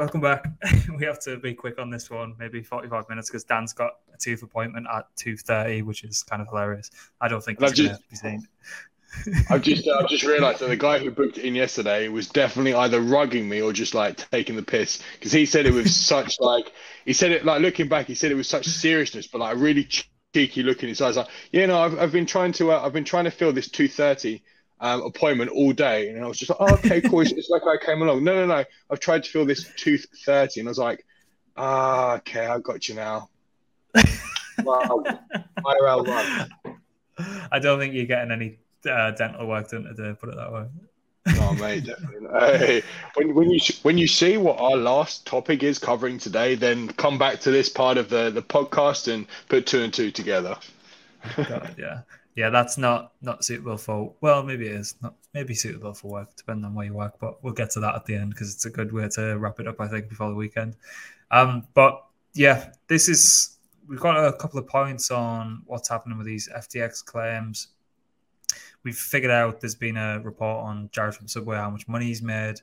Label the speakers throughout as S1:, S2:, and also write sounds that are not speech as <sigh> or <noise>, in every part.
S1: welcome back. <laughs> we have to be quick on this one, maybe 45 minutes, because Dan's got a tooth appointment at 2.30, which is kind of hilarious. I don't think he's going to be seen. <laughs>
S2: I've just I've just realised that the guy who booked it in yesterday was definitely either rugging me or just like taking the piss because he said it with <laughs> such like he said it like looking back he said it was such seriousness but like really cheeky look in his eyes like yeah no I've, I've been trying to uh, I've been trying to fill this two thirty um, appointment all day and I was just like oh, okay cool it's, like I came along no no no I've tried to fill this two thirty and I was like ah okay I got you now <laughs> wow
S1: IRL I don't think you're getting any uh, dental work done today. Put it that way.
S2: oh mate, definitely. Hey, when when you when you see what our last topic is covering today, then come back to this part of the the podcast and put two and two together.
S1: God, yeah, yeah, that's not not suitable for. Well, maybe it is not. Maybe suitable for work, depending on where you work. But we'll get to that at the end because it's a good way to wrap it up. I think before the weekend. Um, but yeah, this is we've got a couple of points on what's happening with these FTX claims we've figured out there's been a report on Jared from Subway how much money he's made.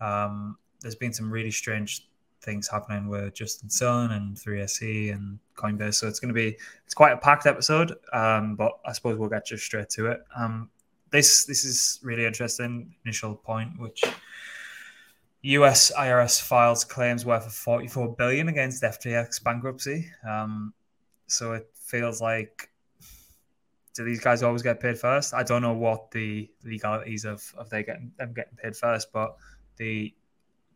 S1: Um, there's been some really strange things happening with Justin Sun and 3SE and Coinbase. So it's going to be it's quite a packed episode. Um, but I suppose we'll get just straight to it. Um, this this is really interesting. Initial point, which U.S. IRS files claims worth of 44 billion against FTX bankruptcy. Um, so it feels like do these guys always get paid first? I don't know what the legalities of of they getting them getting paid first, but the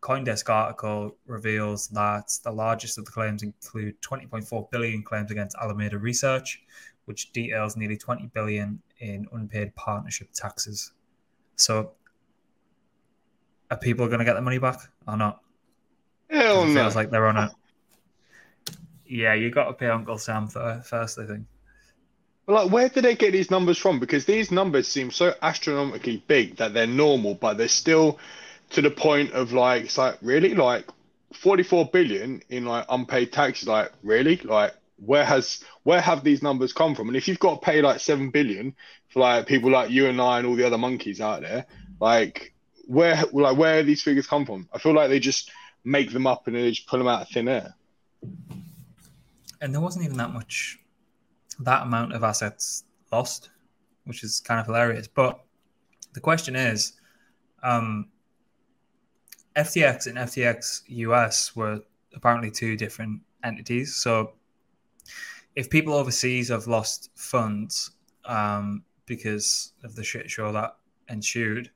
S1: CoinDesk article reveals that the largest of the claims include 20.4 billion claims against Alameda Research, which details nearly 20 billion in unpaid partnership taxes. So, are people going to get the money back or not?
S2: Hell no.
S1: Feels like they're on it. Yeah, you got to pay Uncle Sam first, I think.
S2: But like, where did they get these numbers from? Because these numbers seem so astronomically big that they're normal, but they're still to the point of like, it's like really like 44 billion in like unpaid taxes. Like, really? Like, where has where have these numbers come from? And if you've got to pay like seven billion for like people like you and I and all the other monkeys out there, like where like where these figures come from? I feel like they just make them up and they just pull them out of thin air.
S1: And there wasn't even that much that amount of assets lost, which is kind of hilarious. But the question is, um, FTX and FTX US were apparently two different entities. So if people overseas have lost funds um, because of the shit show that ensued,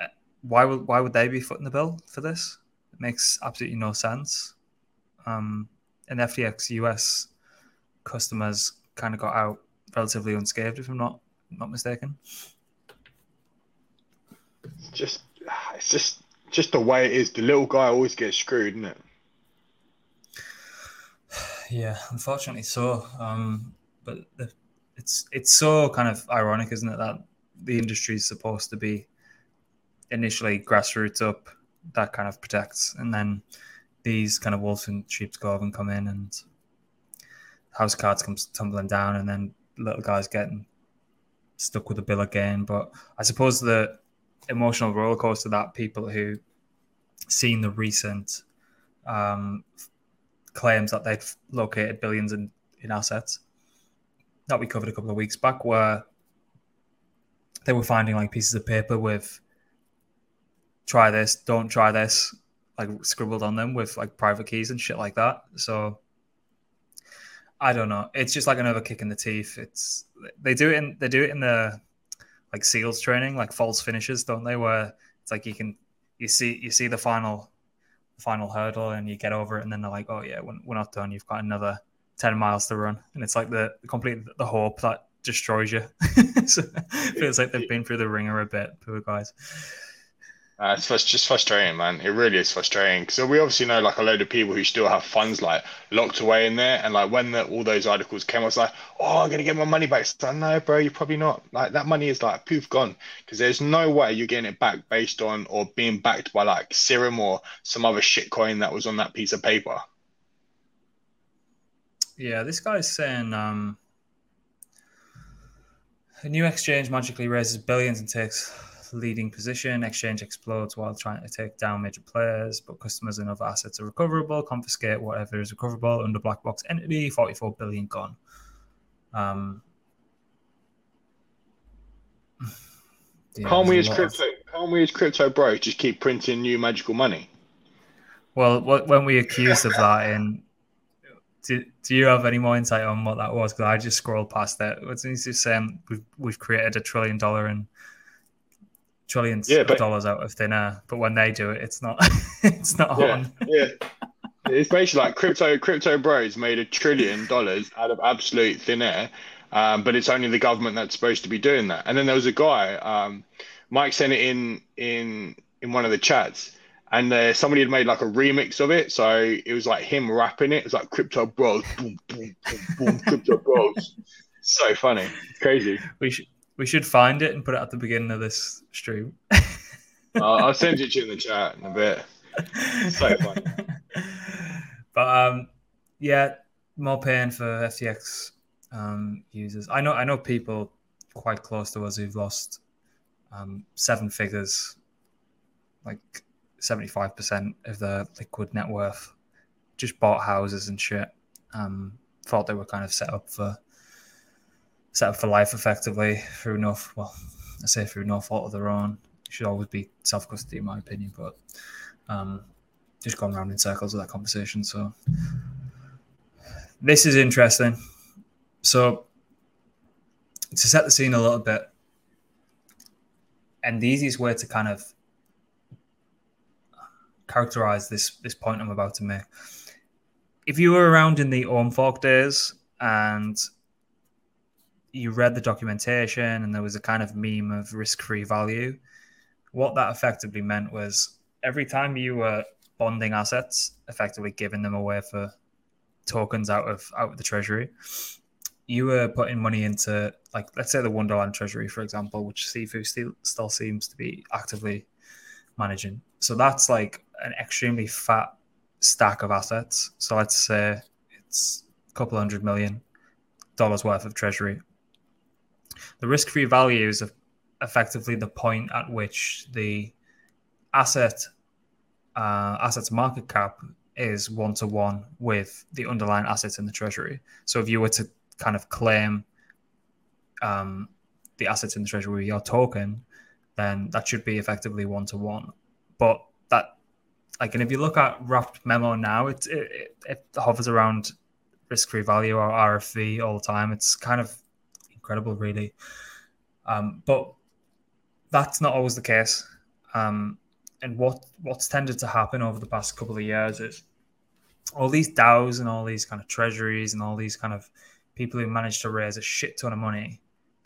S1: uh, why would why would they be footing the bill for this? It makes absolutely no sense. Um, and FTX US customers kind of got out relatively unscathed, if I'm not not mistaken.
S2: It's just it's just just the way it is. The little guy always gets screwed, isn't it? <sighs>
S1: Yeah, unfortunately so. Um, but the, it's it's so kind of ironic, isn't it, that the industry is supposed to be initially grassroots up that kind of protects, and then these kind of wolves in sheep's clothing come in and house cards comes tumbling down, and then little guys getting stuck with the bill again. But I suppose the emotional rollercoaster that people who seen the recent um, claims that they've located billions in, in assets that we covered a couple of weeks back, where they were finding like pieces of paper with try this, don't try this, like scribbled on them with like private keys and shit like that. So I don't know. It's just like another kick in the teeth. It's they do it in they do it in the like seals training, like false finishes, don't they? Where it's like you can you see you see the final final hurdle and you get over it, and then they're like, oh yeah, we're not done. You've got another ten miles to run, and it's like the complete the hope that destroys you. <laughs> so it feels like they've been through the ringer a bit, poor guys.
S2: Uh, it's just frustrating, man. It really is frustrating. So we obviously know like a load of people who still have funds like locked away in there, and like when the, all those articles came, I was like, "Oh, I'm gonna get my money back." So no, bro, you're probably not. Like that money is like poof gone because there's no way you're getting it back based on or being backed by like Serum or some other shit coin that was on that piece of paper.
S1: Yeah, this guy's saying um, a new exchange magically raises billions and takes leading position. Exchange explodes while trying to take down major players, but customers and other assets are recoverable. Confiscate whatever is recoverable under black box entity. 44 billion gone. Um, <sighs>
S2: yeah, can't we as crypto? Of... Can't we as crypto bros just keep printing new magical money?
S1: Well, when we accused of that in do, do you have any more insight on what that was? Because I just scrolled past that. He just saying? We've we've created a trillion dollar and trillions yeah, but, of dollars out of thin air, but when they do it, it's not. <laughs> it's not
S2: yeah,
S1: on.
S2: yeah, it's basically like crypto. Crypto bros made a trillion dollars out of absolute thin air, um, but it's only the government that's supposed to be doing that. And then there was a guy, um, Mike sent it in in in one of the chats and uh, somebody had made like a remix of it. So it was like him rapping it. It was like Crypto Bros, boom, boom, boom, boom, Crypto Bros. So funny, it's crazy.
S1: We should we should find it and put it at the beginning of this stream. <laughs>
S2: uh, I'll send it to you in the chat in a bit. So funny. <laughs>
S1: But um, yeah, more pain for FTX um, users. I know I know people quite close to us who've lost um, seven figures, like 75% of their liquid net worth, just bought houses and shit. Um, thought they were kind of set up for set up for life effectively through no well, I say through no fault of their own. It should always be self custody in my opinion, but um, just gone around in circles with that conversation. So this is interesting. So to set the scene a little bit, and the easiest way to kind of characterize this this point I'm about to make. If you were around in the Ohm Fork days and you read the documentation and there was a kind of meme of risk-free value, what that effectively meant was every time you were bonding assets, effectively giving them away for tokens out of out of the treasury, you were putting money into like let's say the Wonderland treasury, for example, which Sifu still still seems to be actively managing. So that's like an extremely fat stack of assets. So let's say it's a couple hundred million dollars worth of treasury. The risk free value is effectively the point at which the asset uh, assets market cap is one to one with the underlying assets in the treasury. So if you were to kind of claim um, the assets in the treasury with your token, then that should be effectively one to one. But that, like, and if you look at wrapped memo now, it it, it hovers around risk free value or RFV all the time. It's kind of incredible, really. Um, but that's not always the case. Um, and what what's tended to happen over the past couple of years is all these DAOs and all these kind of treasuries and all these kind of people who manage to raise a shit ton of money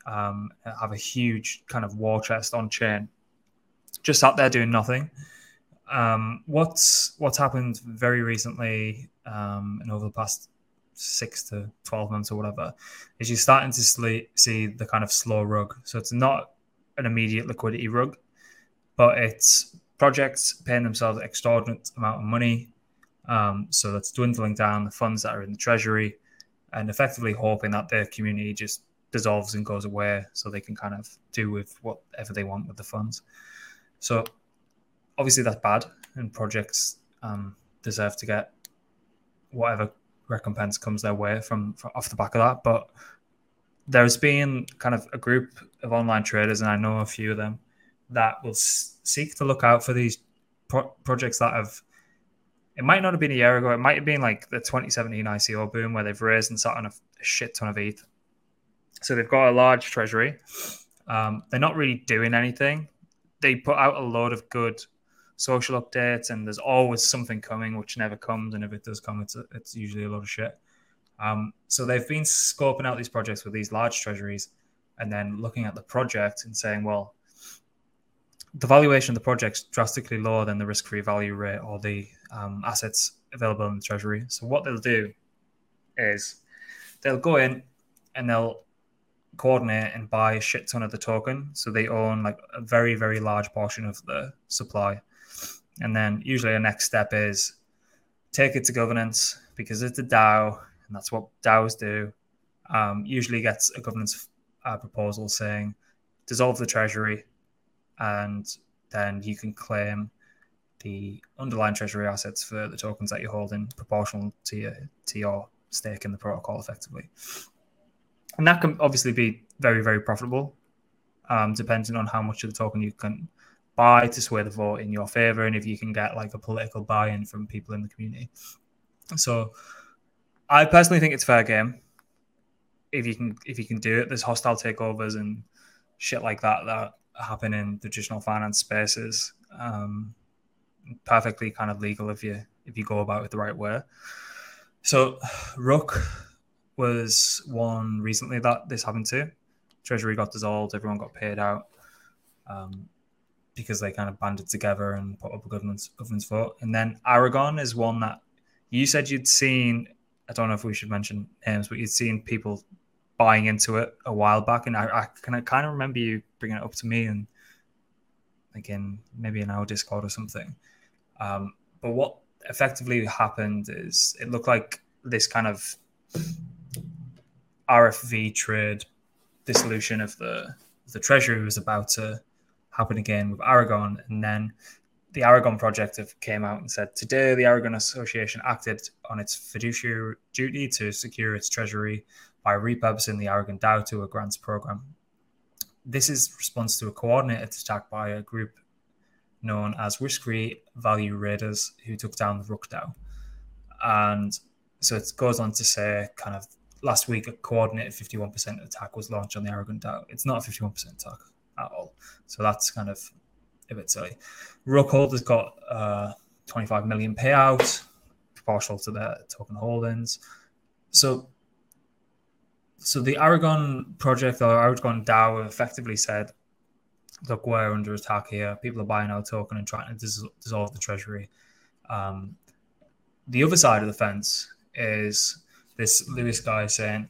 S1: um, have a huge kind of war chest on chain, just sat there doing nothing. Um, what's what's happened very recently um, and over the past six to twelve months or whatever is you're starting to see the kind of slow rug. So it's not an immediate liquidity rug, but it's projects paying themselves an extraordinary amount of money. Um, so that's dwindling down the funds that are in the treasury and effectively hoping that their community just dissolves and goes away so they can kind of do with whatever they want with the funds. So obviously that's bad, and projects um, deserve to get whatever recompense comes their way from, from off the back of that. But there's been kind of a group of online traders, and I know a few of them that will seek to look out for these pro- projects that have. It might not have been a year ago. It might have been like the 2017 ICO boom where they've raised and sat on a, a shit ton of ETH so they've got a large treasury. Um, they're not really doing anything. They put out a load of good social updates, and there's always something coming, which never comes. And if it does come, it's a, it's usually a lot of shit. Um, so they've been scoping out these projects with these large treasuries, and then looking at the project and saying, well, the valuation of the project's drastically lower than the risk-free value rate or the um, assets available in the treasury. So what they'll do is they'll go in and they'll coordinate and buy a shit ton of the token. So they own like a very, very large portion of the supply. And then usually the next step is take it to governance because it's a DAO and that's what DAOs do. Um, usually gets a governance uh, proposal saying dissolve the treasury and then you can claim the underlying treasury assets for the tokens that you're holding proportional to your to your stake in the protocol effectively. And that can obviously be very, very profitable, um, depending on how much of the token you can buy to sway the vote in your favor and if you can get like a political buy-in from people in the community. So I personally think it's fair game. If you can if you can do it, there's hostile takeovers and shit like that that happen in traditional finance spaces. Um, perfectly kind of legal if you if you go about it the right way. So Rook was one recently that this happened to. Treasury got dissolved, everyone got paid out um, because they kind of banded together and put up a governance governance vote. And then Aragon is one that you said you'd seen. I don't know if we should mention names, but you'd seen people buying into it a while back, and I, I can I kind of remember you bringing it up to me and again maybe in our Discord or something. Um, but what effectively happened is it looked like this kind of RFV trade dissolution of the the treasury was about to happen again with Aragon, and then the Aragon project have came out and said today the Aragon Association acted on its fiduciary duty to secure its treasury by repurposing the Aragon DAO to a grants program. This is response to a coordinated attack by a group known as risk-free value raiders who took down the Rook DAO. And so it goes on to say, kind of last week, a coordinated 51% attack was launched on the Aragon DAO. It's not a 51% attack at all. So that's kind of a bit silly. Rookhold has got uh, 25 million payout, proportional to their token holdings. So so the Aragon project or Aragon DAO effectively said look, we're under attack here. People are buying our token and trying to dis- dissolve the treasury. Um, the other side of the fence is this Lewis guy saying,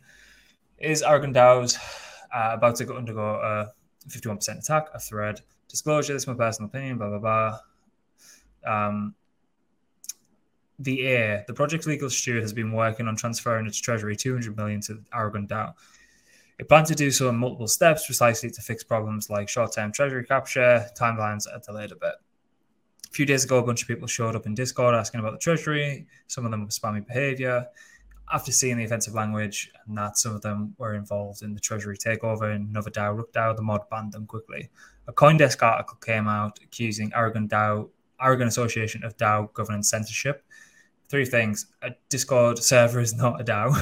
S1: is Aragon DAOs uh, about to go undergo a 51% attack, a thread? Disclosure, this is my personal opinion, blah, blah, blah. Um, the heir, the project legal steward, has been working on transferring its treasury 200 million to Aragon DAO. It plans to do so in multiple steps precisely to fix problems like short term treasury capture. Timelines are delayed a bit. A few days ago, a bunch of people showed up in Discord asking about the treasury. Some of them were spammy behavior. After seeing the offensive language and that some of them were involved in the treasury takeover in another DAO, Rook the mod banned them quickly. A Coindesk article came out accusing Aragon Aragon Association of DAO governance censorship. Three things: a Discord server is not a DAO.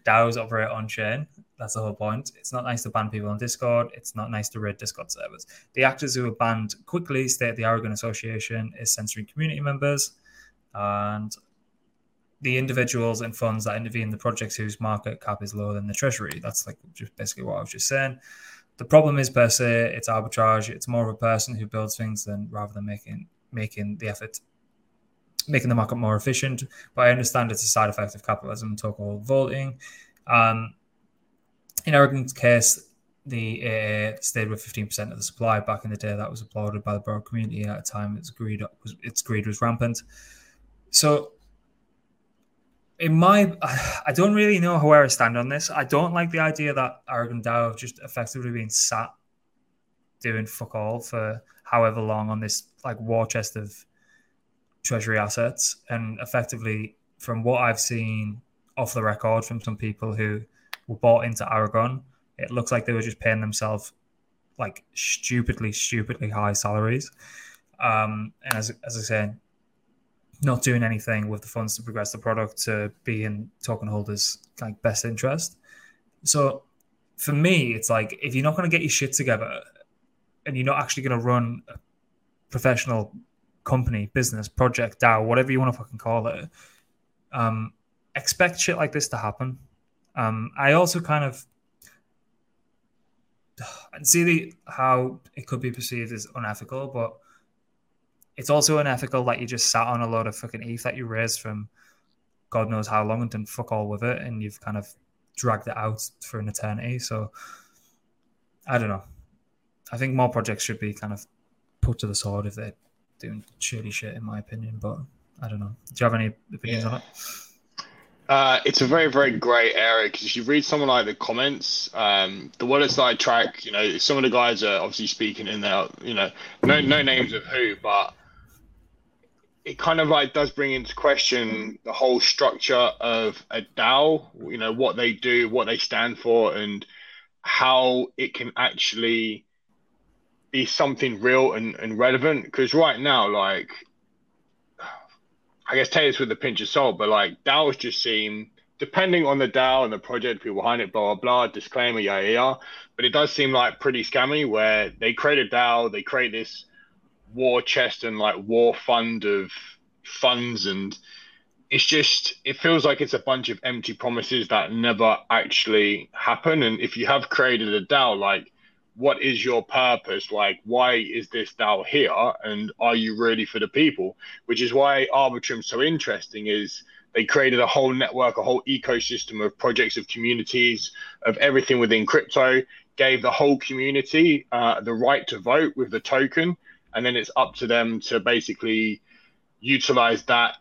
S1: <laughs> DAOs operate on chain. That's the whole point. It's not nice to ban people on Discord. It's not nice to raid Discord servers. The actors who were banned quickly state the Aragon Association is censoring community members, and the individuals and funds that intervene in the projects whose market cap is lower than the treasury. That's like just basically what I was just saying. The problem is per se, it's arbitrage. It's more of a person who builds things than rather than making making the effort making the market more efficient. But I understand it's a side effect of capitalism, token voting. Um, in Aragon's case, the AA stayed with 15% of the supply back in the day. That was applauded by the broad community at a time its greed was its greed was rampant. So, in my, <sighs> I don't really know where I stand on this. I don't like the idea that Aragon have just effectively been sat doing fuck all for however long on this like war chest of treasury assets, and effectively, from what I've seen off the record from some people who were bought into Aragon, it looks like they were just paying themselves like stupidly, stupidly high salaries. Um, and as, as I said, not doing anything with the funds to progress the product to be in token holders' like best interest. So for me, it's like if you're not going to get your shit together and you're not actually going to run a professional company, business, project, DAO, whatever you want to fucking call it, um, expect shit like this to happen. Um, I also kind of <sighs> see the, how it could be perceived as unethical, but it's also unethical that you just sat on a lot of fucking ETH that you raised from God knows how long and didn't fuck all with it, and you've kind of dragged it out for an eternity. So I don't know. I think more projects should be kind of put to the sword if they're doing shitty shit, in my opinion. But I don't know. Do you have any opinions yeah. on it?
S2: Uh, it's a very, very grey area because if you read someone like the comments, um, the wallets that I track, you know, some of the guys are obviously speaking in there, you know, no, no names of who, but it kind of like does bring into question the whole structure of a DAO, you know, what they do, what they stand for, and how it can actually be something real and, and relevant. Because right now, like, I guess take this with a pinch of salt, but like DAOs just seem, depending on the DAO and the project, people behind it, blah, blah, blah, disclaimer, yeah, yeah. But it does seem like pretty scammy where they create a DAO, they create this war chest and like war fund of funds and it's just it feels like it's a bunch of empty promises that never actually happen and if you have created a DAO like what is your purpose? Like, why is this DAO here? And are you really for the people? Which is why Arbitrum's so interesting is they created a whole network, a whole ecosystem of projects, of communities, of everything within crypto, gave the whole community uh, the right to vote with the token. And then it's up to them to basically utilize that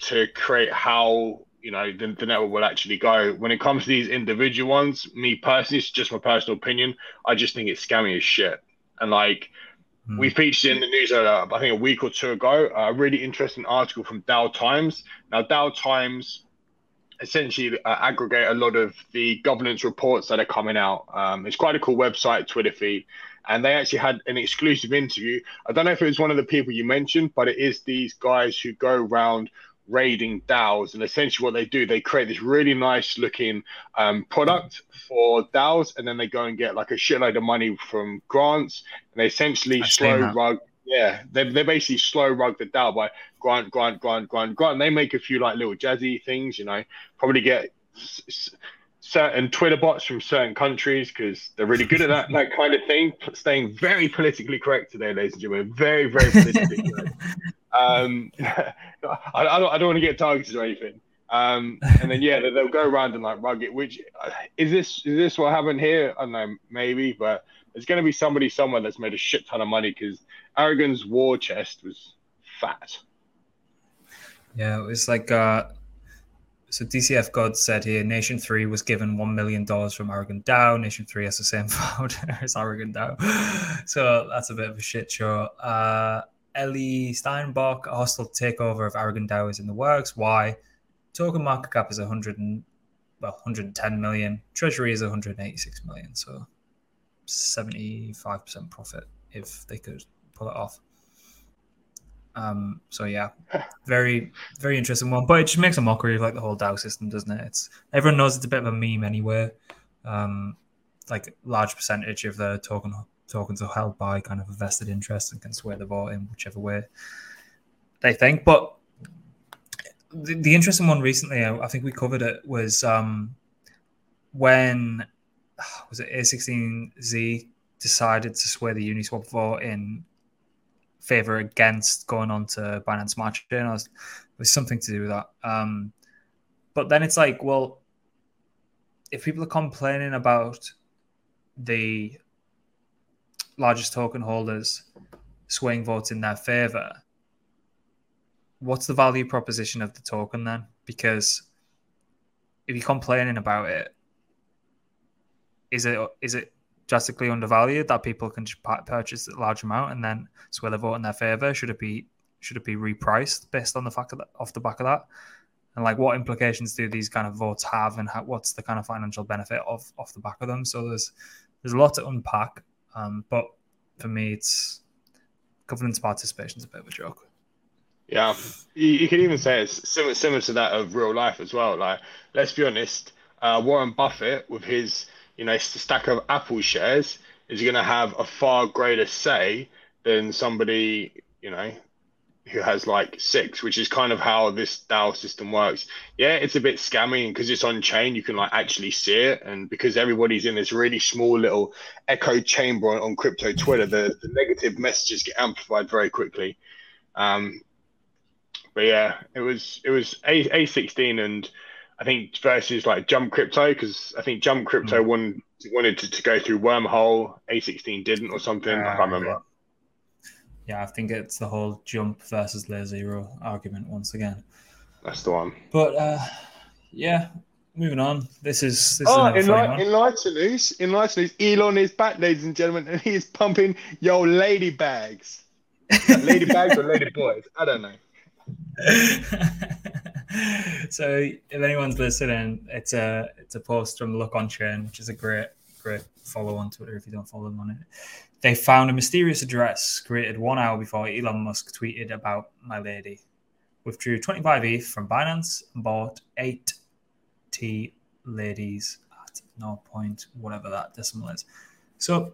S2: to create how you know the, the network will actually go. When it comes to these individual ones, me personally, it's just my personal opinion. I just think it's scammy as shit. And like hmm. we featured in the news, uh, I think a week or two ago, a really interesting article from DAO Times. Now, DAO Times essentially uh, aggregate a lot of the governance reports that are coming out. Um, it's quite a cool website, Twitter feed, and they actually had an exclusive interview. I don't know if it was one of the people you mentioned, but it is these guys who go around raiding DAOs. And essentially, what they do, they create this really nice looking um, product for DAOs, and then they go and get like a shitload of money from grants, and they essentially I've slow rug. Yeah, they they basically slow rug the DAO by grant, grant, grant, grant, grant. And they make a few like little jazzy things, you know, probably get. S- certain Twitter bots from certain countries because they're really good at that that kind of thing. Staying very politically correct today, ladies and gentlemen. Very, very politically <laughs> correct. Um, <laughs> I, I, don't, I don't want to get targeted or anything. Um, and then yeah, they'll go around and like rug it. Which uh, is this? Is this what happened here? I don't know, maybe, but there's going to be somebody somewhere that's made a shit ton of money because Aragon's war chest was fat.
S1: Yeah, it was like uh, so DCF God said here Nation 3 was given $1 million from Aragon DAO. Nation 3 has the same <laughs> founder as Aragon DAO. <laughs> So that's a bit of a shit show. Uh, Ellie Steinbach, a hostile takeover of Aragon DAO is in the works. Why? Token market cap is 100 and, well, 110 million. Treasury is 186 million. So 75% profit if they could pull it off. Um, so yeah, very very interesting one. But it just makes a mockery of like the whole DAO system, doesn't it? It's everyone knows it's a bit of a meme anyway. Um, like large percentage of the token tokens are held by kind of a vested interest and can sway the vote in whichever way they think. But the, the interesting one recently, I, I, think we covered it, was um, when was it A16Z decided to sway the Uniswap vote in favor against going on to Binance Smart Chain. It was, something to do with that. Um, but then it's like, well, if people are complaining about the largest token holders swaying votes in their favor, what's the value proposition of the token then? Because if you're complaining about it, is it is it drastically undervalued that people can purchase a large amount and then sway the vote in their favor? Should it be should it be repriced based on the fact of that, off the back of that? And like, what implications do these kind of votes have, and how, what's the kind of financial benefit of off the back of them? So there's there's a lot to unpack. Um, but for me, it's governance participation is a bit of a joke.
S2: Yeah, you, you can even say it's similar, similar to that of real life as well. Like, let's be honest, uh, Warren Buffett with his you know stack of Apple shares is going to have a far greater say than somebody you know who has like six, which is kind of how this DAO system works. Yeah, it's a bit scammy because it's on chain, you can like actually see it, and because everybody's in this really small little echo chamber on, on crypto Twitter, the, the negative messages get amplified very quickly. Um, but yeah, it was it was a a sixteen and I think versus like Jump Crypto because I think Jump Crypto mm. won, wanted to, to go through Wormhole, a sixteen didn't or something. Uh, I can't remember
S1: yeah, I think it's the whole jump versus layer zero argument once again.
S2: That's the one.
S1: But uh, yeah, moving on. This is this
S2: Oh,
S1: is
S2: in,
S1: another
S2: light, in lighter news, in lighter news, Elon is back, ladies and gentlemen, and he is pumping yo lady bags. lady <laughs> bags or lady boys? I don't know. <laughs> <laughs>
S1: so if anyone's listening, it's a it's a post from Lookonchain, which is a great great follow on Twitter if you don't follow them on it. They found a mysterious address created one hour before Elon Musk tweeted about Milady. Withdrew 25 ETH from Binance and bought eight T ladies at no point whatever that decimal is. So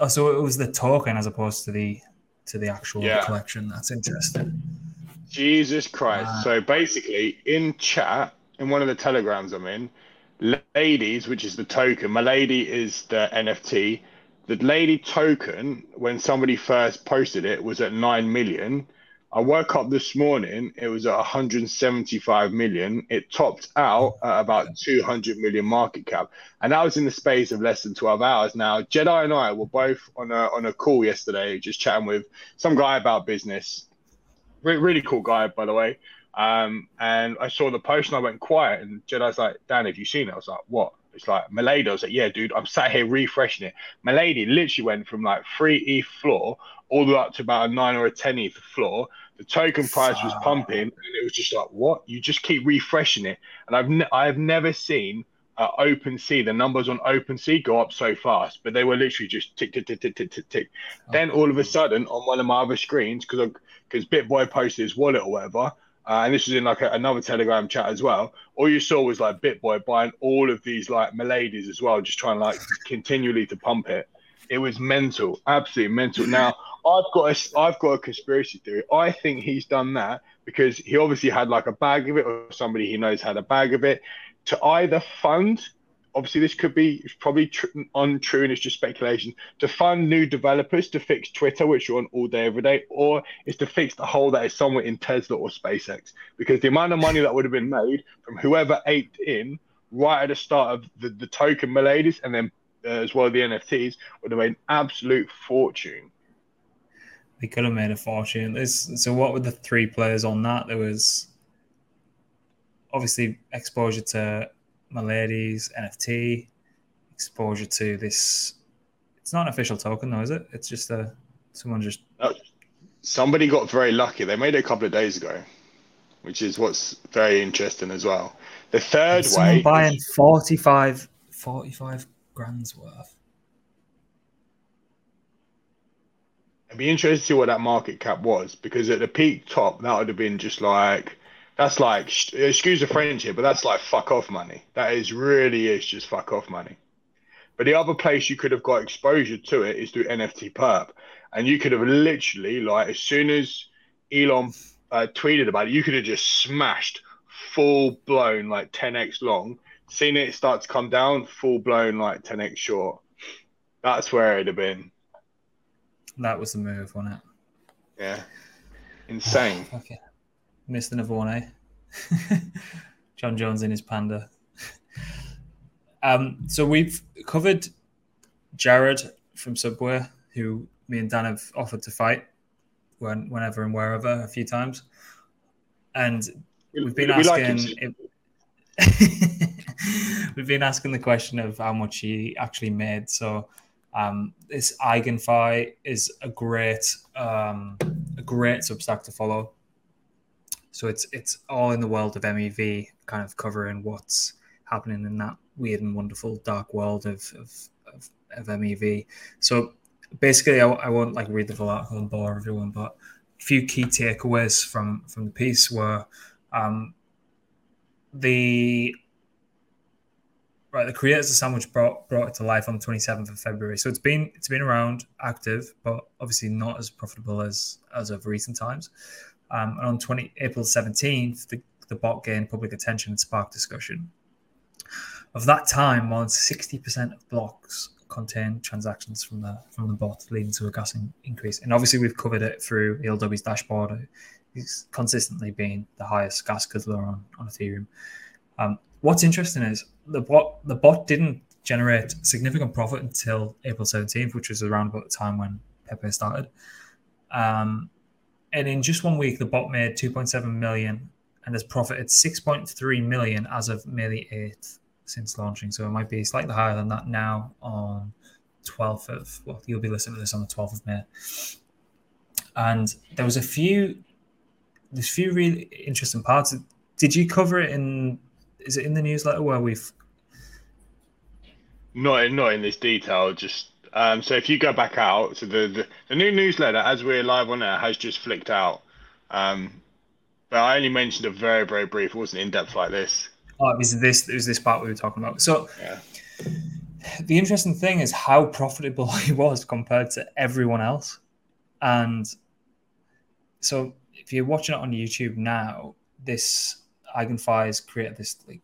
S1: oh, so it was the token as opposed to the to the actual
S2: Yeah.
S1: collection. That's interesting.
S2: Jesus Christ.
S1: Wow.
S2: So basically, in chat, in one of the telegrams I'm in, ladies, which is the token, Milady is the NFT. The lady token, when somebody first posted it, was at 9 million. I woke up this morning, it was at 175 million. It topped out at about 200 million market cap. And that was in the space of less than 12 hours. Now, Jedi and I were both on a, on a call yesterday, just chatting with some guy about business. Re- really cool guy, by the way. Um, and I saw the post and I went quiet. And Jedi's like, Dan, have you seen it? I was like, what? It's like Milady. I was like, yeah, dude, I'm sat here refreshing it. Milady literally went from like three E floor all the way up to about a nine or a 10 ETH floor. The token price was pumping, and it was just like, what? You just keep refreshing it. And I've ne- I've never seen uh, OpenSea, the numbers on Open OpenSea go up so fast, but they were literally just tick, tick, tick, tick, tick, tick, tick. Then all of a sudden, on one of my other screens, because because BitBoy posted his wallet or whatever, uh, and this was in like a, another Telegram chat as well. All you saw was like BitBoy buying all of these like Miladies as well, just trying like <laughs> continually to pump it. It was mental, absolutely mental. Now I've got a, I've got a conspiracy theory. I think he's done that because he obviously had like a bag of it, or somebody he knows had a bag of it, to either fund. Obviously, this could be it's probably tr- untrue and it's just speculation. To fund new developers to fix Twitter, which you're on all day every day, or is to fix the hole that is somewhere in Tesla or SpaceX. Because the amount of money that would have been made from whoever aped in right at the start of the, the token Miladies and then uh, as well the NFTs would have made an absolute fortune.
S1: They could have made a fortune. There's, so what were the three players on that? There was obviously exposure to Milady's NFT, exposure to this. It's not an official token though, is it? It's just a someone just
S2: Somebody got very lucky. They made it a couple of days ago, which is what's very interesting as well. The third
S1: someone
S2: way,
S1: buying 45, 45 grand's worth.
S2: I'd be interested to see what that market cap was because at the peak top, that would have been just like that's like excuse the French here, but that's like fuck off money. That is really is just fuck off money. But the other place you could have got exposure to it is through NFT Perp, and you could have literally like as soon as Elon uh, tweeted about it, you could have just smashed full blown like 10x long, seen it start to come down, full blown like 10x short. That's where it'd have been.
S1: That was the move, wasn't it?
S2: Yeah. Insane. <sighs>
S1: Okay. Missed another one, eh? <laughs> John Jones in his panda. <laughs> um, so we've covered Jared from Subway, who me and Dan have offered to fight when, whenever and wherever a few times. And we've been
S2: We like
S1: asking if, <laughs> we've been asking the question of how much he actually made. So um, this EigenPhi is a great um, a great Substack to follow. So it's it's all in the world of MEV, kind of covering what's happening in that weird and wonderful dark world of of, of, of MEV. So basically, I, I won't like read the full article and bore everyone, but a few key takeaways from from the piece were um, the right the creators of sandwich brought brought it to life on the 27th of february so it's been it's been around active but obviously not as profitable as as of recent times um, and on 20 april 17th the, the bot gained public attention and sparked discussion. Of that time more than 60% of blocks contain transactions from the from the bot leading to a gas in, increase. And obviously we've covered it through elw's dashboard. He's consistently been the highest gas guzzler on, on ethereum. Um, what's interesting is the bot the bot didn't generate significant profit until April 17th, which was around about the time when Pepe started. Um, and in just one week, the bot made 2.7 million and has profited 6.3 million as of May the 8th since launching. So it might be slightly higher than that now on 12th of, well, you'll be listening to this on the 12th of May. And there was a few, there's a few really interesting parts. Did you cover it in, is it in the newsletter where we've?
S2: Not in, not in this detail, just um, so if you go back out, so the, the, the new newsletter as we're live on air has just flicked out. Um, but I only mentioned a very very brief. It wasn't in depth like this.
S1: Oh, it was this. It was this part we were talking about. So
S2: yeah.
S1: the interesting thing is how profitable <laughs> he was compared to everyone else, and so if you're watching it on YouTube now, this EigenPhi has created this like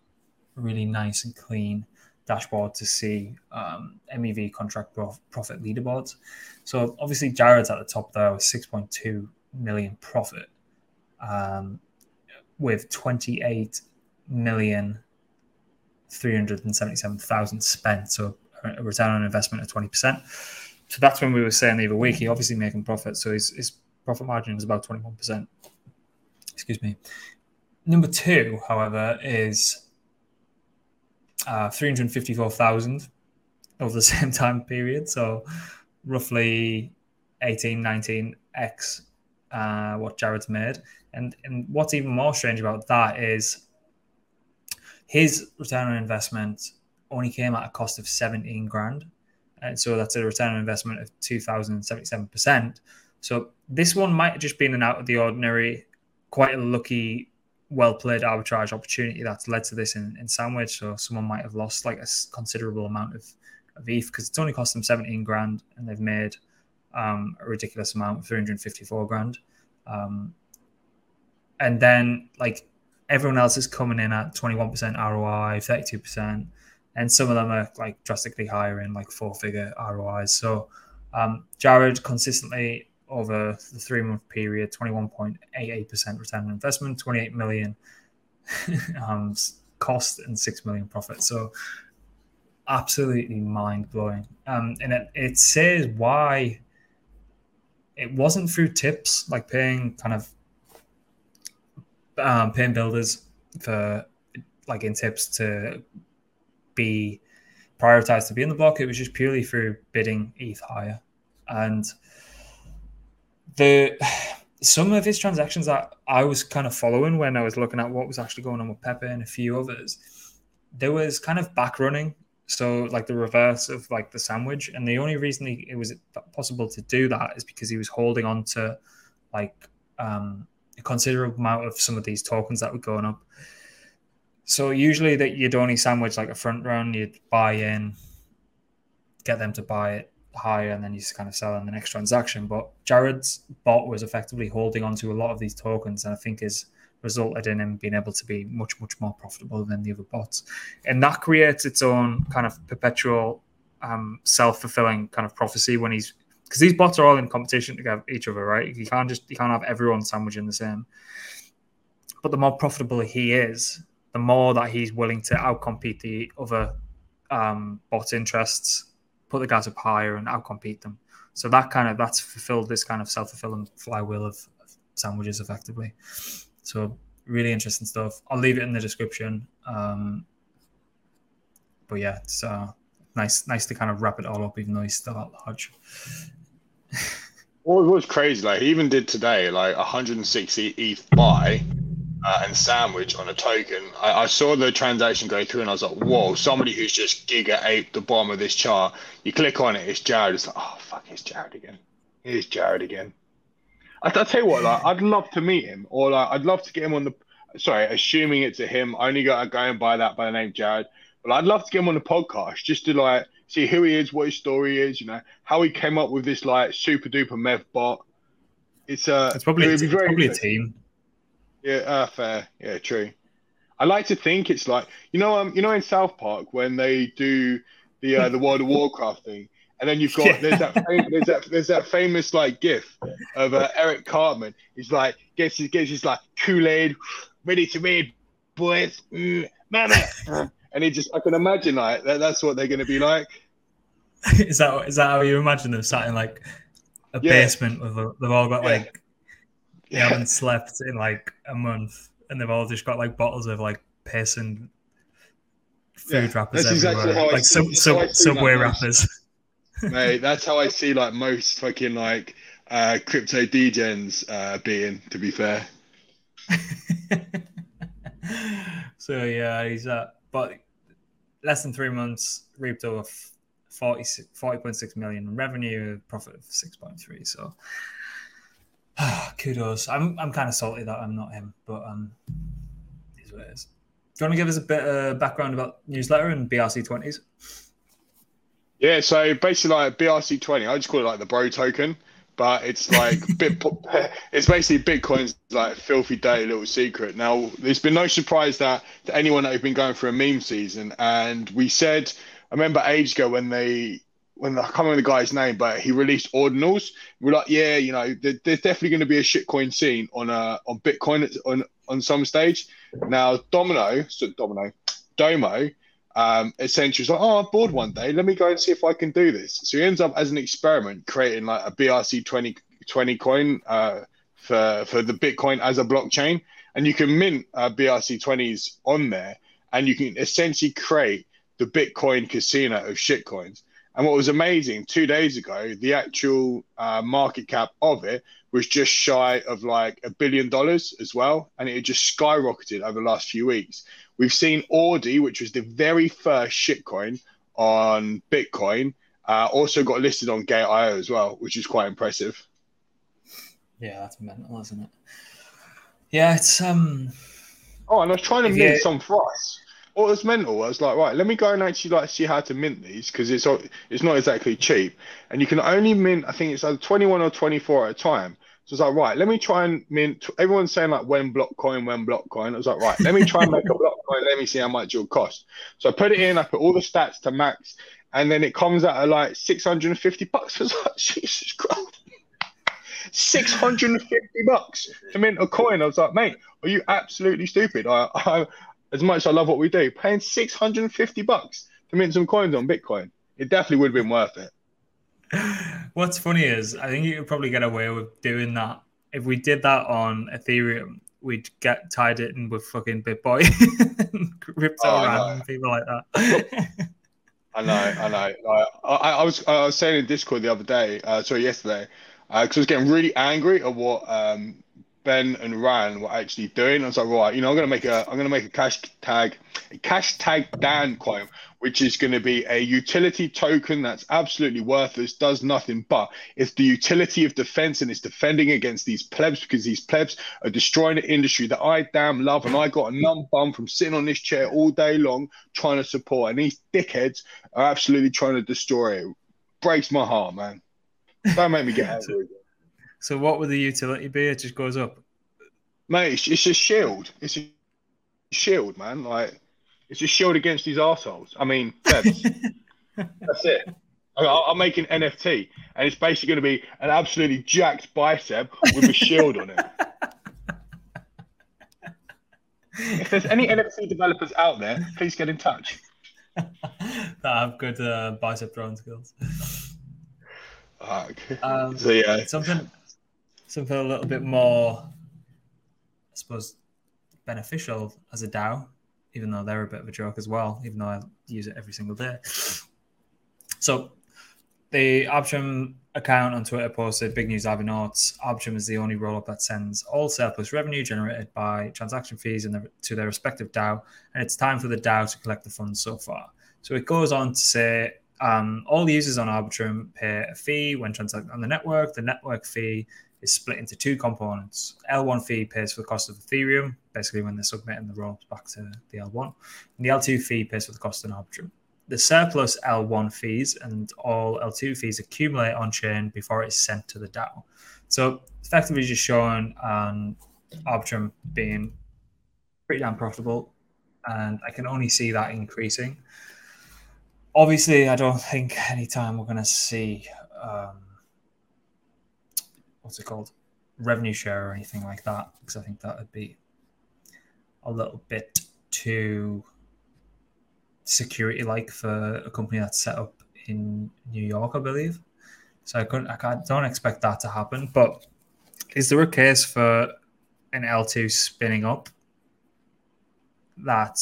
S1: really nice and clean dashboard to see um, MEV contract prof- profit leaderboards. So obviously Jared's at the top there with 6.2 million profit, um, with 28 million 377,000 spent. So a return on investment of 20%. So that's when we were saying the other week, he obviously making profit. So his, his profit margin is about 21%. Excuse me. Number two, however, is uh, 354,000 over the <laughs> same time period. So roughly 18, 19x uh, what Jared's made. And, and what's even more strange about that is his return on investment only came at a cost of 17 grand. And so that's a return on investment of 2,077%. So this one might have just been an out of the ordinary, quite a lucky well played arbitrage opportunity that's led to this in, in Sandwich. So someone might have lost like a considerable amount of, of ETH because it's only cost them 17 grand and they've made um, a ridiculous amount, 354 grand. Um, and then like everyone else is coming in at 21% ROI, 32%. And some of them are like drastically higher in like four figure ROIs. So um, Jared consistently over the three month period, 21.88% return on investment, 28 million <laughs> um, cost, and 6 million profit. So absolutely mind blowing. Um, and it, it says why it wasn't through tips, like paying kind of um, paying builders for like in tips to be prioritized to be in the block. It was just purely through bidding ETH higher. And the <sighs> some of his transactions that I was kind of following when I was looking at what was actually going on with Pepe and a few others, there was kind of back running. So like the reverse of like the sandwich, and the only reason he, it was possible to do that is because he was holding on to like um, a considerable amount of some of these tokens that were going up. So usually that you'd only sandwich like a front run, you'd buy in, get them to buy it, higher and then you kind of sell in the next transaction. But Jared's bot was effectively holding on to a lot of these tokens, and I think has resulted in him being able to be much, much more profitable than the other bots. And that creates its own kind of perpetual um, self fulfilling kind of prophecy when he's because these bots are all in competition to each other, right? You can't just you can't have everyone sandwiching the same. But the more profitable he is, the more that he's willing to outcompete the other um, bot interests put the guys up higher and outcompete them. So that kind of that's fulfilled this kind of self fulfilling flywheel of, of, sandwiches effectively. So really interesting stuff. I'll leave it in the description. Um, but yeah, it's uh, nice nice to kind of wrap it all up, even though he's still at large. <laughs>
S2: well, it was crazy. Like he even did today, like 160 ETH buy uh, and sandwich on a token. I, I, saw the transaction go through and I was like, whoa, somebody who's just giga ape the bottom of this chart. You click on it, it's Jared. It's like, oh, fuck, it's Jared again. It's Jared again. I, will tell you what, like, I'd love to meet him or like, I'd love to get him on the, sorry, assuming it's a him. I only got to go and buy that by the name Jared. But I'd love to get him on the podcast just to like see who he is, what his story is, you know, how he came up with this like super duper mev bot. It's uh,
S1: it's probably, it's probably a team.
S2: Yeah, uh, fair. Yeah, true. I like to think it's like you know, um, you know, in South Park when they do the uh, the World of Warcraft thing, and then you've got <laughs> yeah. there's that fam- there's that there's that famous like GIF of uh, Eric Cartman. He's like gets his gets his like Kool Aid, ready to read, boys, mm, mama, <laughs> and he just I can imagine like that, that's what they're going to be like. <laughs>
S1: is that is that how you imagine them sat in like a yeah. basement with a, they've all got yeah. like they haven't slept in like a month and they've all just got like bottles of like piss and food wrappers
S2: that's exactly
S1: everywhere,
S2: how I
S1: like
S2: see-
S1: sub,
S2: that's how
S1: subway wrappers. <laughs>
S2: Mate, that's how I see like most fucking like uh crypto degens uh being, to be fair. <laughs>
S1: so yeah, he's uh, but less than three months reaped over 40, 40.6 million in revenue, profit of 6.3. So <sighs> kudos. I'm I'm kind of salty that I'm not him, but um, is what it is. Do you want to give us a bit of background about newsletter and BRC twenties?
S2: Yeah, so basically like BRC twenty, I just call it like the bro token, but it's like <laughs> bit, it's basically Bitcoin's like filthy dirty little secret. Now, there's been no surprise that to anyone that have been going through a meme season, and we said, I remember ages ago when they when I can't remember the guy's name, but he released ordinals. We're like, yeah, you know, there, there's definitely going to be a shitcoin scene on uh on Bitcoin on on some stage. Now, Domino, so Domino, Domo, um, essentially was like, oh, I'm bored one day. Let me go and see if I can do this. So he ends up as an experiment creating like a BRC 20, 20 coin uh, for for the Bitcoin as a blockchain, and you can mint uh, BRC 20s on there, and you can essentially create the Bitcoin casino of shitcoins. And what was amazing, two days ago, the actual uh, market cap of it was just shy of like a billion dollars as well. And it had just skyrocketed over the last few weeks. We've seen ORDI, which was the very first shitcoin on Bitcoin, uh, also got listed on Gate.io as well, which is quite impressive.
S1: Yeah, that's mental, isn't it? Yeah, it's um.
S2: Oh, and I was trying to mint
S1: you-
S2: some for us. What was mental? I was like, right, let me go and actually like see how to mint these because it's it's not exactly cheap, and you can only mint. I think it's twenty one or twenty four at a time. So I was like, right, let me try and mint. Everyone's saying like when block coin, when block coin. I was like, right, let me try and make a block <laughs> coin. Let me see how much it'll cost. So I put it in. I put all the stats to max, and then it comes out at like six hundred and fifty bucks. <laughs> I was like, Jesus Christ. 650 bucks to mint a coin. I was like, mate, are you absolutely stupid? I, I as much as I love what we do, paying 650 bucks to mint some coins on Bitcoin, it definitely would have been worth it.
S1: What's funny is I think you could probably get away with doing that if we did that on Ethereum. We'd get tied it in with fucking BitBoy, crypto <laughs>
S2: Oh,
S1: random people like that. <laughs>
S2: I know, I know. Like, I, I was I was saying in Discord the other day, uh, sorry, yesterday, because I was getting really angry at what um, Ben and Ryan were actually doing. I was like, right, you know, I'm gonna make a I'm gonna make a cash tag, a cash tag Dan coin, which is gonna be a utility token that's absolutely worthless, does nothing, but it's the utility of defense and it's defending against these plebs because these plebs are destroying the industry that I damn love, and I got a numb bum from sitting on this chair all day long trying to support, and these dickheads are absolutely trying to destroy it. Breaks my heart, man. Don't make me get <laughs> angry.
S1: So what would the utility be? It just goes up.
S2: Mate, it's, it's a shield. It's a shield, man. Like, it's a shield against these assholes. I mean, plebs. <laughs> That's it. I- I'll, I'll make an NFT, and it's basically going to be an absolutely jacked bicep with a shield on it. <laughs> If there's any NFT developers out there, please get in touch. <laughs>
S1: that have good uh, bicep drawing skills.
S2: Uh,
S1: Um,
S2: so yeah,
S1: something, something a little bit more, I suppose, beneficial as a DAO, even though they're a bit of a joke as well. Even though I use it every single day. So, the Arbitrum account on Twitter posted big news notes. Option is the only rollup that sends all surplus revenue generated by transaction fees their, to their respective DAO, and it's time for the DAO to collect the funds so far. So it goes on to say um, all users on Arbitrum pay a fee when transacting on the network. The network fee is split into two components. L1 fee pays for the cost of Ethereum, basically when they're submitting the rollups back to the L1, and the L2 fee pays for the cost of an Arbitrum. The surplus L1 fees and all L2 fees accumulate on chain before it's sent to the DAO. So effectively just showing um, Arbitrum being pretty damn profitable, and I can only see that increasing. Obviously, I don't think anytime we're going to see um, what's it called revenue share or anything like that because I think that would be a little bit too security like for a company that's set up in New York, I believe. So I couldn't, I can't, don't expect that to happen. But is there a case for an L2 spinning up that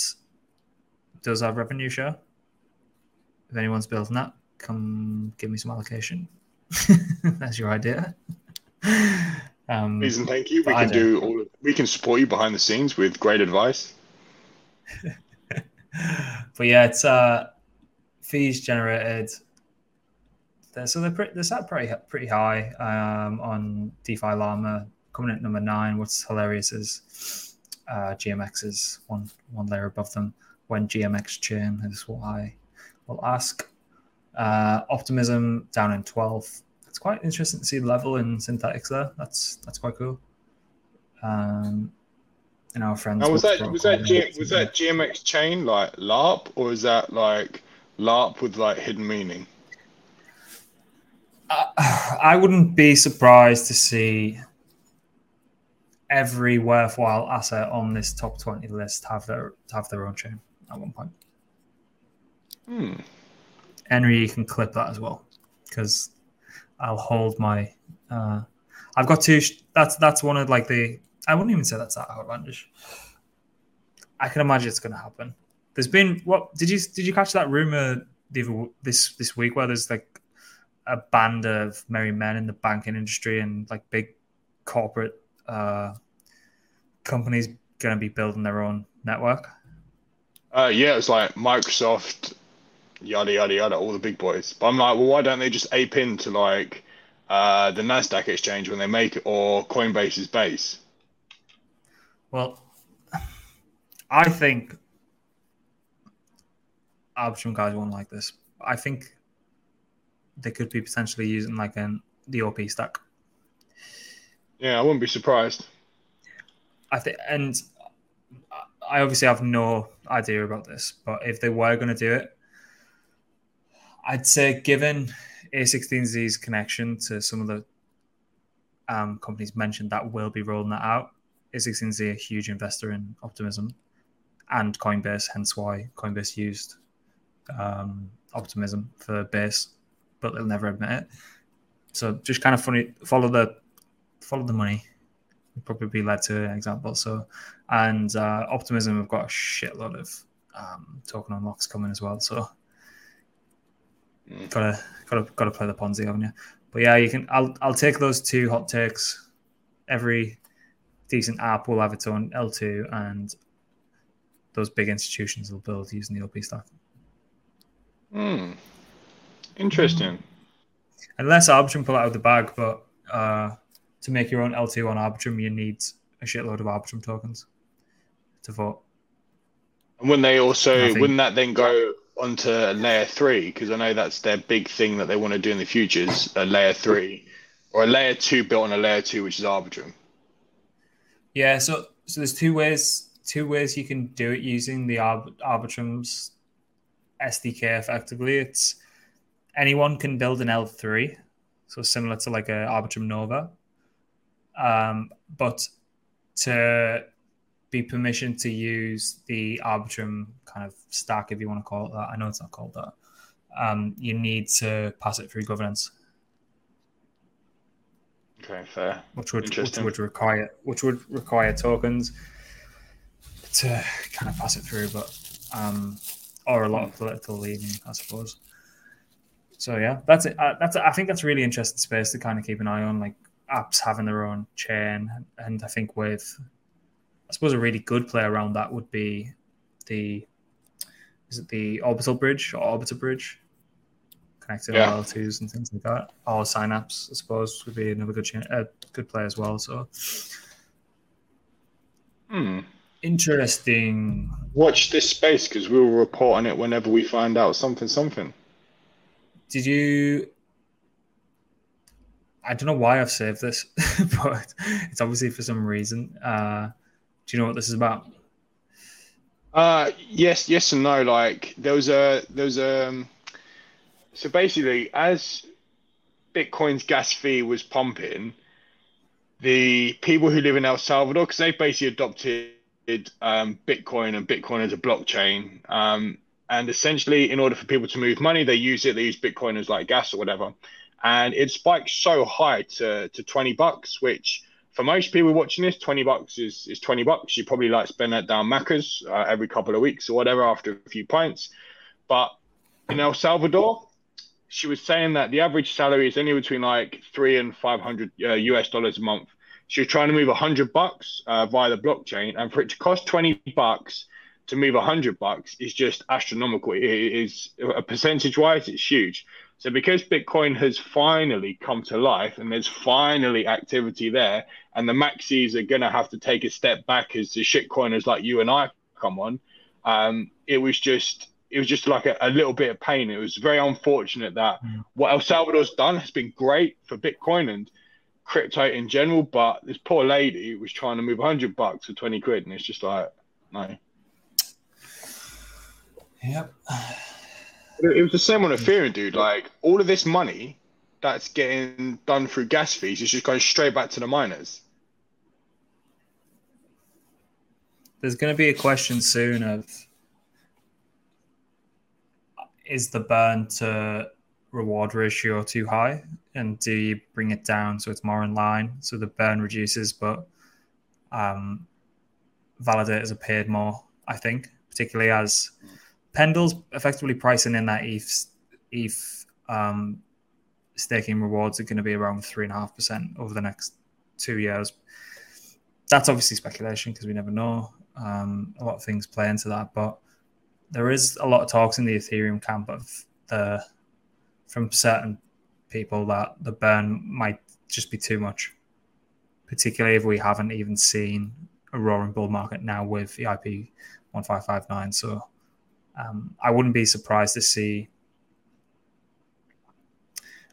S1: does have revenue share. If anyone's building that, come give me some allocation. <laughs> That's your idea.
S2: Um, Please and thank you. We can do all. Of, we can support you behind the scenes with great advice. <laughs>
S1: but yeah, it's uh, fees generated. So they're pretty, they're pretty pretty high um, on DeFi Llama, coming at number nine. What's hilarious is uh, GMX is one one layer above them. When GMX chain is what I will ask. Uh, Optimism down in 12th it's quite interesting to see the level in Synthetix there. That's that's quite cool. Um, and our friends.
S2: Oh, was that was that G, was that GMX chain like LARP or is that like LARP with like hidden meaning?
S1: Uh, <sighs> I wouldn't be surprised to see every worthwhile asset on this top twenty list have their have their own chain at one point.
S2: Hmm.
S1: Henry, you can clip that as well because I'll hold my. Uh, I've got two. That's that's one of like the. I wouldn't even say that's that outlandish. I can imagine it's going to happen. There's been what did you did you catch that rumor this this week where there's like a band of merry men in the banking industry and like big corporate uh, companies going to be building their own network.
S2: Uh, yeah, it's like Microsoft, yada yada yada, all the big boys. But I'm like, well, why don't they just ape into like uh, the Nasdaq exchange when they make it, or Coinbase's base?
S1: Well, I think Arbitrum guys won't like this. I think they could be potentially using like an the OP stack.
S2: Yeah, I wouldn't be surprised.
S1: I think, and I obviously have no idea about this, but if they were going to do it, I'd say, given A16Z's connection to some of the um, companies mentioned that will be rolling that out, A16Z a huge investor in Optimism and Coinbase, hence why Coinbase used um, Optimism for base, but they'll never admit it. So just kind of funny, follow the follow the money. Probably be led to an example. So, and uh, Optimism have got a shitload of um, token unlocks coming as well. So Mm. Gotta gotta gotta play the Ponzi, haven't you? But yeah, you can. I'll I'll take those two hot takes. Every decent app will have its own L2, and those big institutions will build using the OP stack.
S2: Hmm. Interesting.
S1: Unless Arbitrum pull out of the bag, but uh, to make your own L2 on Arbitrum, you need a shitload of Arbitrum tokens to vote.
S2: And when they also, wouldn't that then go onto layer three because I know that's their big thing that they want to do in the future is a layer three or a layer two built on a layer two, which is Arbitrum.
S1: Yeah, so so there's two ways two ways you can do it using the Arb- Arbitrum's SDK. Effectively, it's anyone can build an L three, so similar to like a Arbitrum Nova, um, but to be permission to use the Arbitrum kind of stack, if you want to call it that. I know it's not called that. Um, you need to pass it through governance.
S2: Okay, fair.
S1: Which would which would require which would require tokens to kind of pass it through, but um, or a lot of political leaning, I suppose. So yeah, that's it. Uh, that's I think that's really interesting space to kind of keep an eye on, like apps having their own chain, and I think with I suppose a really good play around that would be the is it the orbital bridge or orbiter bridge connecting yeah. L2s and things like that. Or synapse, I suppose, would be another good cha- uh, good play as well. So
S2: hmm.
S1: interesting.
S2: Watch this space because we'll report on it whenever we find out something something.
S1: Did you I don't know why I've saved this, <laughs> but it's obviously for some reason. Uh, do you know what this is about?
S2: Uh, yes, yes and no. Like there was a there was um, so basically as Bitcoin's gas fee was pumping, the people who live in El Salvador because they basically adopted um, Bitcoin and Bitcoin as a blockchain. Um, and essentially, in order for people to move money, they use it. They use Bitcoin as like gas or whatever, and it spiked so high to to twenty bucks, which for most people watching this, 20 bucks is, is 20 bucks. You probably like spend that down Macca's uh, every couple of weeks or whatever after a few pints. But in El Salvador, she was saying that the average salary is anywhere between like three and 500 uh, US dollars a month. She was trying to move 100 bucks uh, via the blockchain, and for it to cost 20 bucks to move 100 bucks is just astronomical. It is a percentage wise, it's huge. So because Bitcoin has finally come to life and there's finally activity there, and the maxis are going to have to take a step back as the shitcoiners like you and I come on, um, it was just it was just like a, a, little bit of pain. It was very unfortunate that mm. what El Salvador's done has been great for Bitcoin and crypto in general, but this poor lady was trying to move 100 bucks for 20 quid, and it's just like, no.
S1: Yep.
S2: It was the same on Ethereum, dude. Like all of this money that's getting done through gas fees is just going straight back to the miners.
S1: There's going to be a question soon of is the burn to reward ratio too high and do you bring it down so it's more in line so the burn reduces but um, validators are paid more i think particularly as Pendle's effectively pricing in that ETH, ETH um, staking rewards are going to be around three and a half percent over the next two years. That's obviously speculation because we never know. Um, a lot of things play into that, but there is a lot of talks in the Ethereum camp of the from certain people that the burn might just be too much, particularly if we haven't even seen a roaring bull market now with the EIP one five five nine. So um, I wouldn't be surprised to see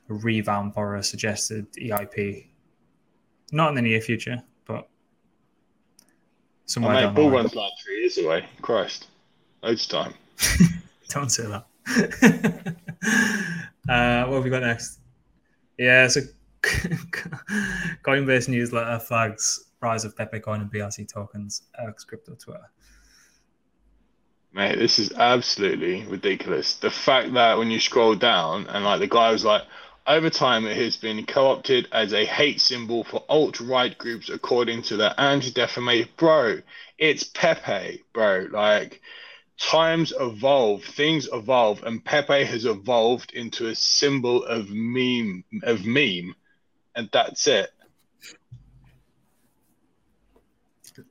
S1: a revamp or a suggested EIP. Not in the near future, but
S2: somewhere. Oh, mate, bull run's like three years away. Christ, loads time. <laughs>
S1: Don't say that. <laughs> uh, what have we got next? Yeah, so <laughs> Coinbase newsletter flags rise of Pepe coin and BRC tokens, X crypto Twitter.
S2: Mate, this is absolutely ridiculous. The fact that when you scroll down and like the guy was like, over time it has been co-opted as a hate symbol for alt-right groups according to the anti-defamation bro it's pepe bro. Like times evolve things evolve and pepe has evolved into a symbol of meme of meme. And that's it.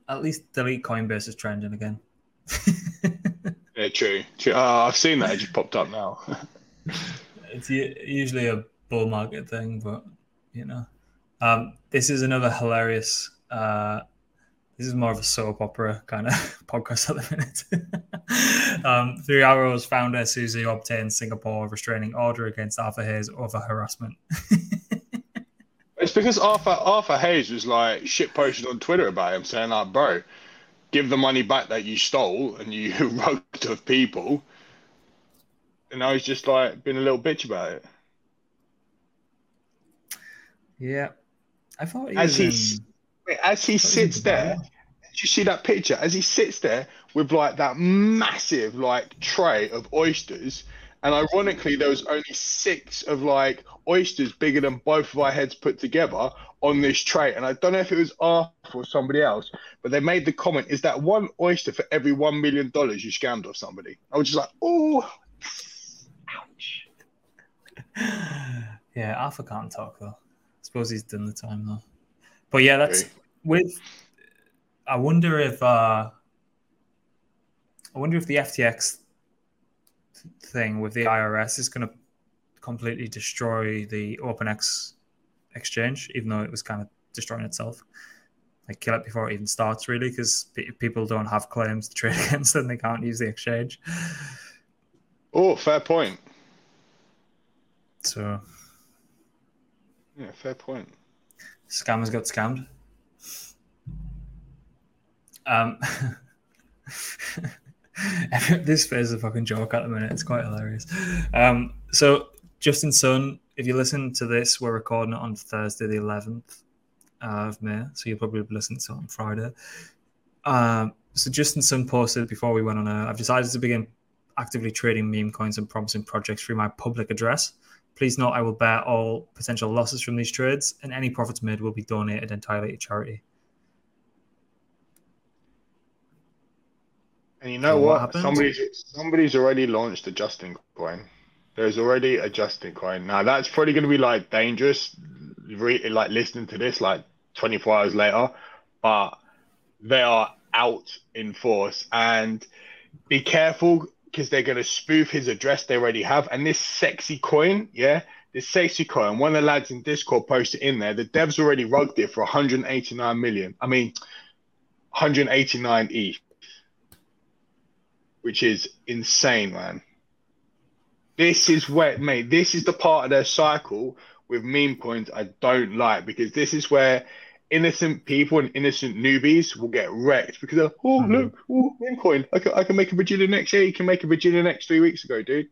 S1: At least delete coinbase is trending again <laughs> <laughs>
S2: Yeah, true. true. Oh, I've seen that. It just popped up now. <laughs>
S1: it's usually a bull market thing, but you know, um, this is another hilarious. Uh, this is more of a soap opera kind of <laughs> podcast at the minute. um, Three Arrows founder Su Zhu obtained Singapore restraining order against Arthur Hayes over harassment.
S2: it's because Arthur Arthur Hayes was like shit posted on Twitter about him, saying like, "Bro, give the money back that you stole and you <laughs> wrote of people. And I was just like being a little bitch about it.
S1: Yeah, I thought he
S2: as he um, in... as he sits there. Did you see that picture? As he sits there with like that massive like tray of oysters, and ironically, there was only six of like oysters bigger than both of our heads put together on this tray. And I don't know if it was Arthur or somebody else, but they made the comment, is that one oyster for every $1 million you scammed off somebody? I was just like, oh, ouch. <sighs>
S1: Yeah, Arthur can't talk though. I suppose he's done the time though. But yeah, that's with. I wonder if. uh I wonder if the FTX thing with the IRS is going to completely destroy the OPNX exchange, even though it was kind of destroying itself. Like kill it before it even starts, really, because people don't have claims to trade <laughs> against and they can't use the exchange.
S2: Oh, fair point.
S1: So,
S2: yeah, fair point.
S1: Scammers got scammed. Um, <laughs> this phase is a fucking joke at the minute. It's quite hilarious. Um, so Justin Sun, if you listen to this, we're recording it on Thursday, the 11th of May. So you'll probably listen to it on Friday. Um, so Justin Sun posted before we went on air, I've decided to begin actively trading meme coins and promising projects through my public address. Please note I will bear all potential losses from these trades, and any profits made will be donated entirely to charity.
S2: And you know
S1: So what
S2: what? somebody's somebody's already launched a Justin coin. There's already a Justin coin. Now that's probably going to be like dangerous, re- like listening to this like 24 hours later, but they are out in force. And be careful because they're going to spoof his address they already have. And this sexy coin, yeah, this sexy coin. One of the lads in Discord posted in there. The devs already rugged it for 189 million. I mean, 189 ETH which is insane, man. This is where, mate, this is the part of their cycle with meme coins I don't like because this is where innocent people and innocent newbies will get wrecked because they're, oh,
S1: Mhm.
S2: look, oh, meme coin. I can, I can make a Virginia next year. You can make a Virginia next three weeks ago, dude.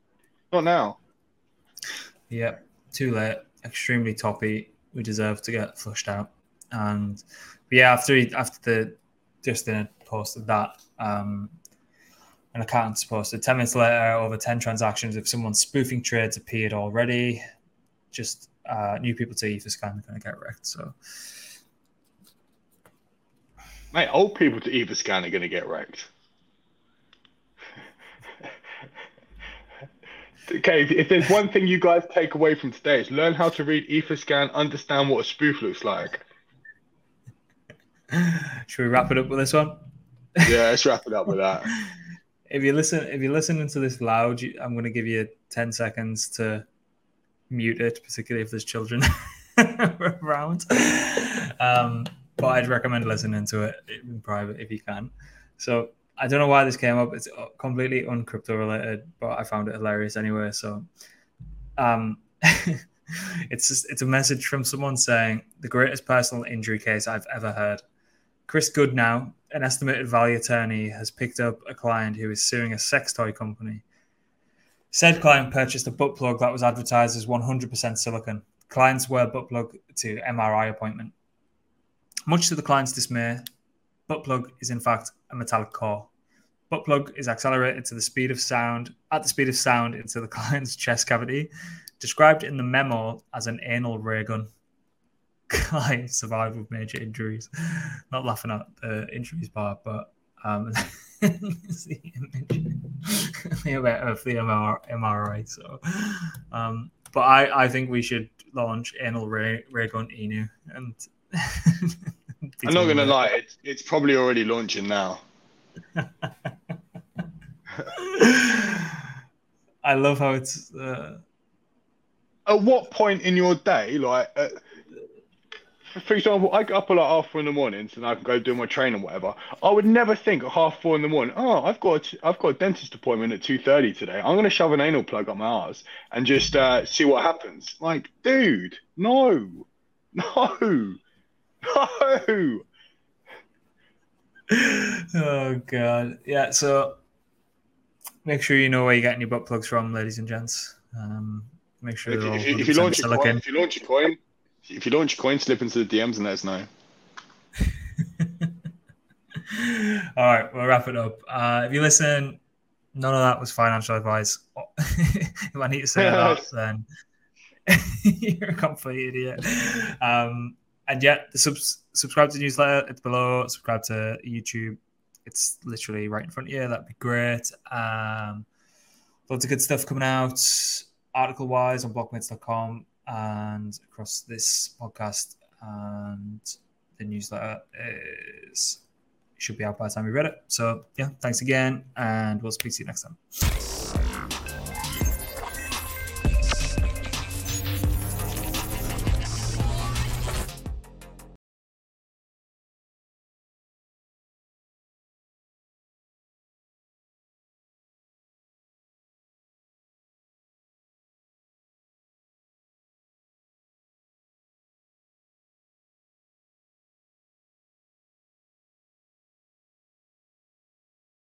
S2: Not now.
S1: Yep, too late. Extremely toppy. We deserve to get flushed out. And yeah, after he, after the just Justin had posted that, um, an account's posted ten minutes later, over ten transactions If someone's spoofing trades appeared already. Just uh, new people to Etherscan are going to get wrecked. So
S2: Mate, old people to Etherscan are going to get wrecked. okay, if, if there's one thing you guys take away from today, is learn how to read Etherscan, understand what a spoof looks like.
S1: should we wrap it up with this one?
S2: Yeah, let's wrap it up with that. <laughs>
S1: if you listen if you're listening to this loud i'm going to give you 10 seconds to mute it particularly if there's children <laughs> around. Um, but i'd recommend listening to it in private if you can. So i don't know why this came up. It's completely uncrypto related but i found it hilarious anyway so um, <laughs> it's just, it's a message from someone saying the greatest personal injury case i've ever heard Chris Goodnow, an estimated value attorney, has picked up a client who is suing a sex toy company. Said client purchased a butt plug that was advertised as 100% silicon. Clients wear butt plug to MRI appointment. Much to the client's dismay, butt plug is in fact a metallic core. Butt plug is accelerated to the speed of sound at the speed of sound into the <laughs> client's chest cavity, described in the memo as an anal ray gun client survived with major injuries. Not laughing at the injuries part, but um, <laughs> <laughs> the image of the MR, MRI. So, um, but I, I think we should launch anal ray, gun Inu and. <laughs>
S2: I'm not gonna lie, it's it's probably already launching now.
S1: I love how it's. Uh,
S2: At what point in your day, like, uh, for example, I get up at like half four in the mornings and I can go do my training or whatever. I would never think at half four in the morning, oh, I've got I've got a dentist appointment at two thirty today. I'm gonna shove an anal plug up my ass and just uh, see what happens. Like, dude, no, <laughs> no, no.
S1: oh god, yeah. So make sure you know where you're getting your butt plugs from, ladies and gents. Um, make sure
S2: If if, if you launch a coin, if you launch a coin, if you launch coin, slip into the DMs and let us know. <laughs>
S1: All right, we'll wrap it up. Uh, if you listen, none of that was financial advice. <laughs> if I need to say that, <laughs> then you're a complete idiot. Um, and yeah, the subs- subscribe to the newsletter. It's below. Subscribe to YouTube. It's literally right in front of you. That'd be great. Um, lots of good stuff coming out, article wise on blocmates.com and across this podcast and the newsletter is should be out by the time we read it. So yeah, thanks again, and we'll speak to you next time.